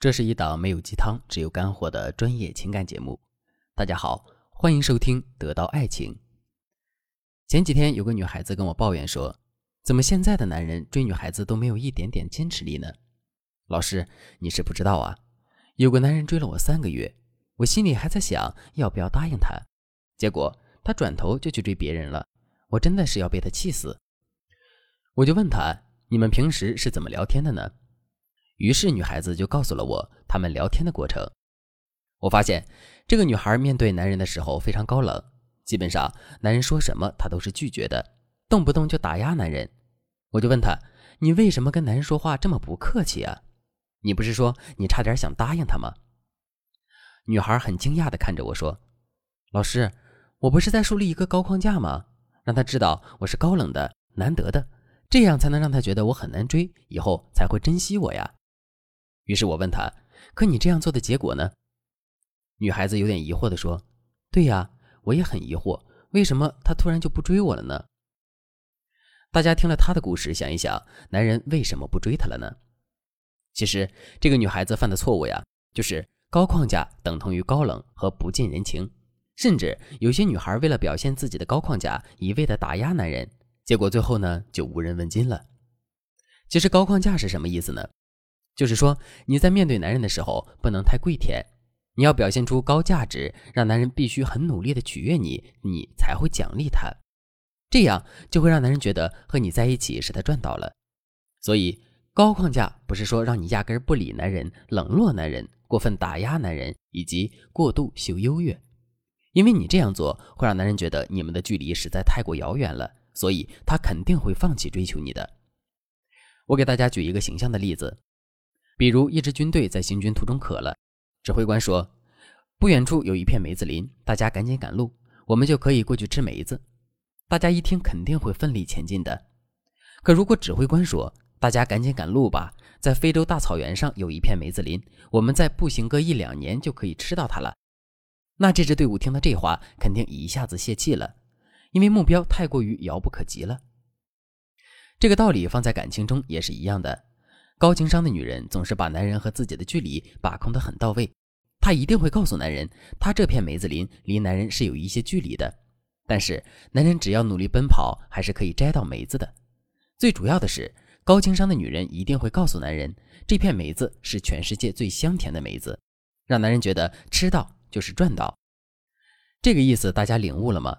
这是一档没有鸡汤，只有干货的专业情感节目。大家好，欢迎收听《得到爱情》。前几天有个女孩子跟我抱怨说：“怎么现在的男人追女孩子都没有一点点坚持力呢？”老师，你是不知道啊，有个男人追了我三个月，我心里还在想要不要答应他，结果他转头就去追别人了，我真的是要被他气死。我就问他：“你们平时是怎么聊天的呢？”于是女孩子就告诉了我他们聊天的过程。我发现这个女孩面对男人的时候非常高冷，基本上男人说什么她都是拒绝的，动不动就打压男人。我就问她：“你为什么跟男人说话这么不客气啊？你不是说你差点想答应他吗？”女孩很惊讶地看着我说：“老师，我不是在树立一个高框架吗？让他知道我是高冷的、难得的，这样才能让他觉得我很难追，以后才会珍惜我呀。”于是我问他：“可你这样做的结果呢？”女孩子有点疑惑地说：“对呀，我也很疑惑，为什么他突然就不追我了呢？”大家听了她的故事，想一想，男人为什么不追她了呢？其实这个女孩子犯的错误呀，就是高框架等同于高冷和不近人情，甚至有些女孩为了表现自己的高框架，一味的打压男人，结果最后呢就无人问津了。其实高框架是什么意思呢？就是说，你在面对男人的时候，不能太跪舔，你要表现出高价值，让男人必须很努力的取悦你，你才会奖励他，这样就会让男人觉得和你在一起是他赚到了。所以，高框架不是说让你压根不理男人、冷落男人、过分打压男人以及过度秀优越，因为你这样做会让男人觉得你们的距离实在太过遥远了，所以他肯定会放弃追求你的。我给大家举一个形象的例子。比如，一支军队在行军途中渴了，指挥官说：“不远处有一片梅子林，大家赶紧赶路，我们就可以过去吃梅子。”大家一听，肯定会奋力前进的。可如果指挥官说：“大家赶紧赶路吧，在非洲大草原上有一片梅子林，我们再步行个一两年就可以吃到它了。”那这支队伍听到这话，肯定一下子泄气了，因为目标太过于遥不可及了。这个道理放在感情中也是一样的。高情商的女人总是把男人和自己的距离把控得很到位，她一定会告诉男人，她这片梅子林离男人是有一些距离的，但是男人只要努力奔跑，还是可以摘到梅子的。最主要的是，高情商的女人一定会告诉男人，这片梅子是全世界最香甜的梅子，让男人觉得吃到就是赚到。这个意思大家领悟了吗？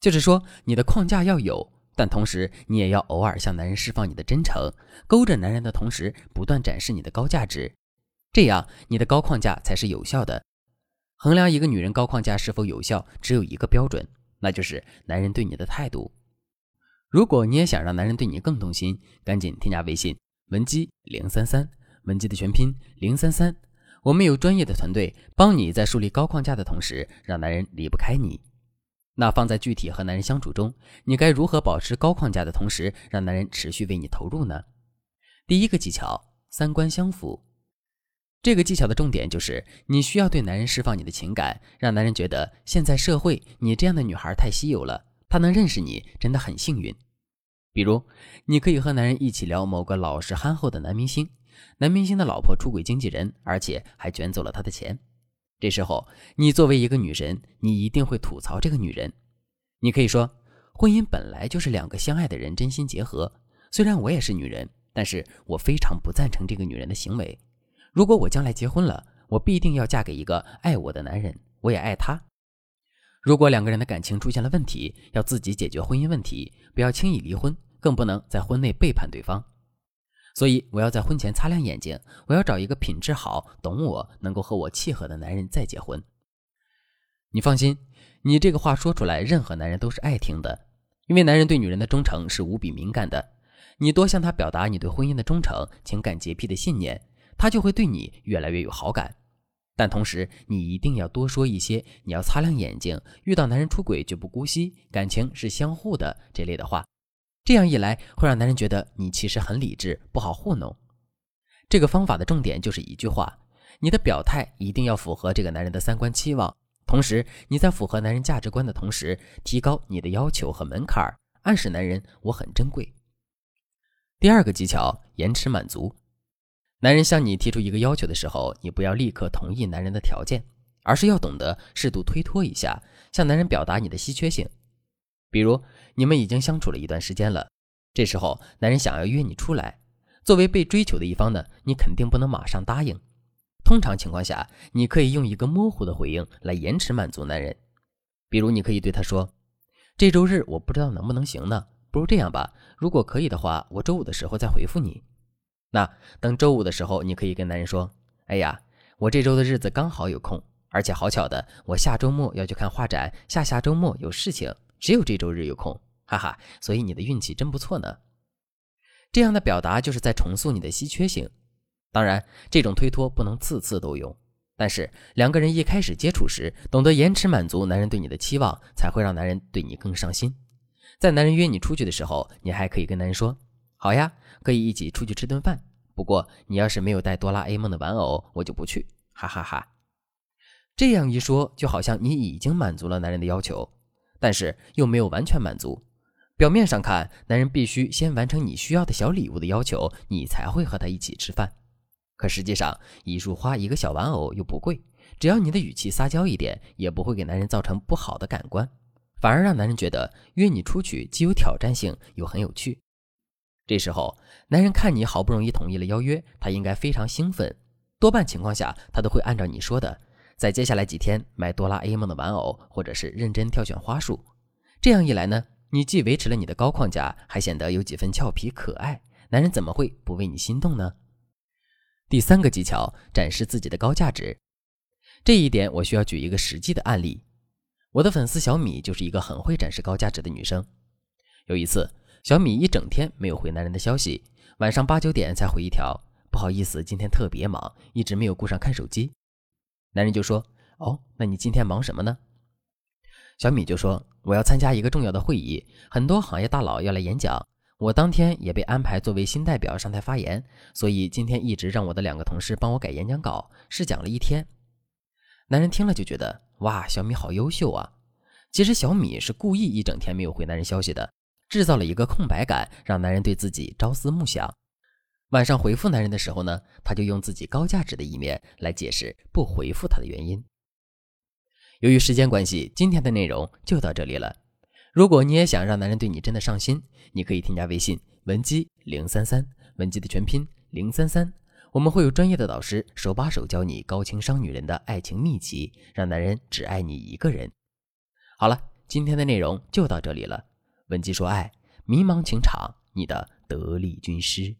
就是说，你的框架要有。但同时，你也要偶尔向男人释放你的真诚，勾着男人的同时，不断展示你的高价值，这样你的高框架才是有效的。衡量一个女人高框架是否有效，只有一个标准，那就是男人对你的态度。如果你也想让男人对你更动心，赶紧添加微信文姬零三三，文姬的全拼零三三，我们有专业的团队帮你在树立高框架的同时，让男人离不开你。那放在具体和男人相处中，你该如何保持高框架的同时，让男人持续为你投入呢？第一个技巧，三观相符。这个技巧的重点就是，你需要对男人释放你的情感，让男人觉得现在社会你这样的女孩太稀有了，他能认识你真的很幸运。比如，你可以和男人一起聊某个老实憨厚的男明星，男明星的老婆出轨经纪人，而且还卷走了他的钱。这时候，你作为一个女人，你一定会吐槽这个女人。你可以说，婚姻本来就是两个相爱的人真心结合。虽然我也是女人，但是我非常不赞成这个女人的行为。如果我将来结婚了，我必定要嫁给一个爱我的男人，我也爱他。如果两个人的感情出现了问题，要自己解决婚姻问题，不要轻易离婚，更不能在婚内背叛对方。所以我要在婚前擦亮眼睛，我要找一个品质好、懂我、能够和我契合的男人再结婚。你放心，你这个话说出来，任何男人都是爱听的，因为男人对女人的忠诚是无比敏感的。你多向他表达你对婚姻的忠诚、情感洁癖的信念，他就会对你越来越有好感。但同时，你一定要多说一些“你要擦亮眼睛，遇到男人出轨绝不姑息，感情是相互的”这类的话。这样一来，会让男人觉得你其实很理智，不好糊弄。这个方法的重点就是一句话：你的表态一定要符合这个男人的三观期望。同时，你在符合男人价值观的同时，提高你的要求和门槛，暗示男人我很珍贵。第二个技巧，延迟满足。男人向你提出一个要求的时候，你不要立刻同意男人的条件，而是要懂得适度推脱一下，向男人表达你的稀缺性。比如，你们已经相处了一段时间了，这时候男人想要约你出来，作为被追求的一方呢，你肯定不能马上答应。通常情况下，你可以用一个模糊的回应来延迟满足男人。比如，你可以对他说：“这周日我不知道能不能行呢？不如这样吧，如果可以的话，我周五的时候再回复你。”那等周五的时候，你可以跟男人说：“哎呀，我这周的日子刚好有空，而且好巧的，我下周末要去看画展，下下周末有事情，只有这周日有空，哈哈。所以你的运气真不错呢。”这样的表达就是在重塑你的稀缺性。当然，这种推脱不能次次都用，但是两个人一开始接触时，懂得延迟满足男人对你的期望，才会让男人对你更上心。在男人约你出去的时候，你还可以跟男人说：“好呀。”可以一起出去吃顿饭，不过你要是没有带哆啦 A 梦的玩偶，我就不去，哈哈哈。这样一说，就好像你已经满足了男人的要求，但是又没有完全满足。表面上看，男人必须先完成你需要的小礼物的要求，你才会和他一起吃饭。可实际上，一束花、一个小玩偶又不贵，只要你的语气撒娇一点，也不会给男人造成不好的感官，反而让男人觉得约你出去既有挑战性，又很有趣。这时候，男人看你好不容易同意了邀约，他应该非常兴奋。多半情况下，他都会按照你说的，在接下来几天买哆啦 A 梦的玩偶，或者是认真挑选花束。这样一来呢，你既维持了你的高框架，还显得有几分俏皮可爱。男人怎么会不为你心动呢？第三个技巧，展示自己的高价值。这一点我需要举一个实际的案例。我的粉丝小米就是一个很会展示高价值的女生。有一次。小米一整天没有回男人的消息，晚上八九点才回一条：“不好意思，今天特别忙，一直没有顾上看手机。”男人就说：“哦，那你今天忙什么呢？”小米就说：“我要参加一个重要的会议，很多行业大佬要来演讲，我当天也被安排作为新代表上台发言，所以今天一直让我的两个同事帮我改演讲稿，试讲了一天。”男人听了就觉得：“哇，小米好优秀啊！”其实小米是故意一整天没有回男人消息的。制造了一个空白感，让男人对自己朝思暮想。晚上回复男人的时候呢，他就用自己高价值的一面来解释不回复他的原因。由于时间关系，今天的内容就到这里了。如果你也想让男人对你真的上心，你可以添加微信文姬零三三，文姬的全拼零三三，我们会有专业的导师手把手教你高情商女人的爱情秘籍，让男人只爱你一个人。好了，今天的内容就到这里了。文姬说：“爱，迷茫情场，你的得力军师。”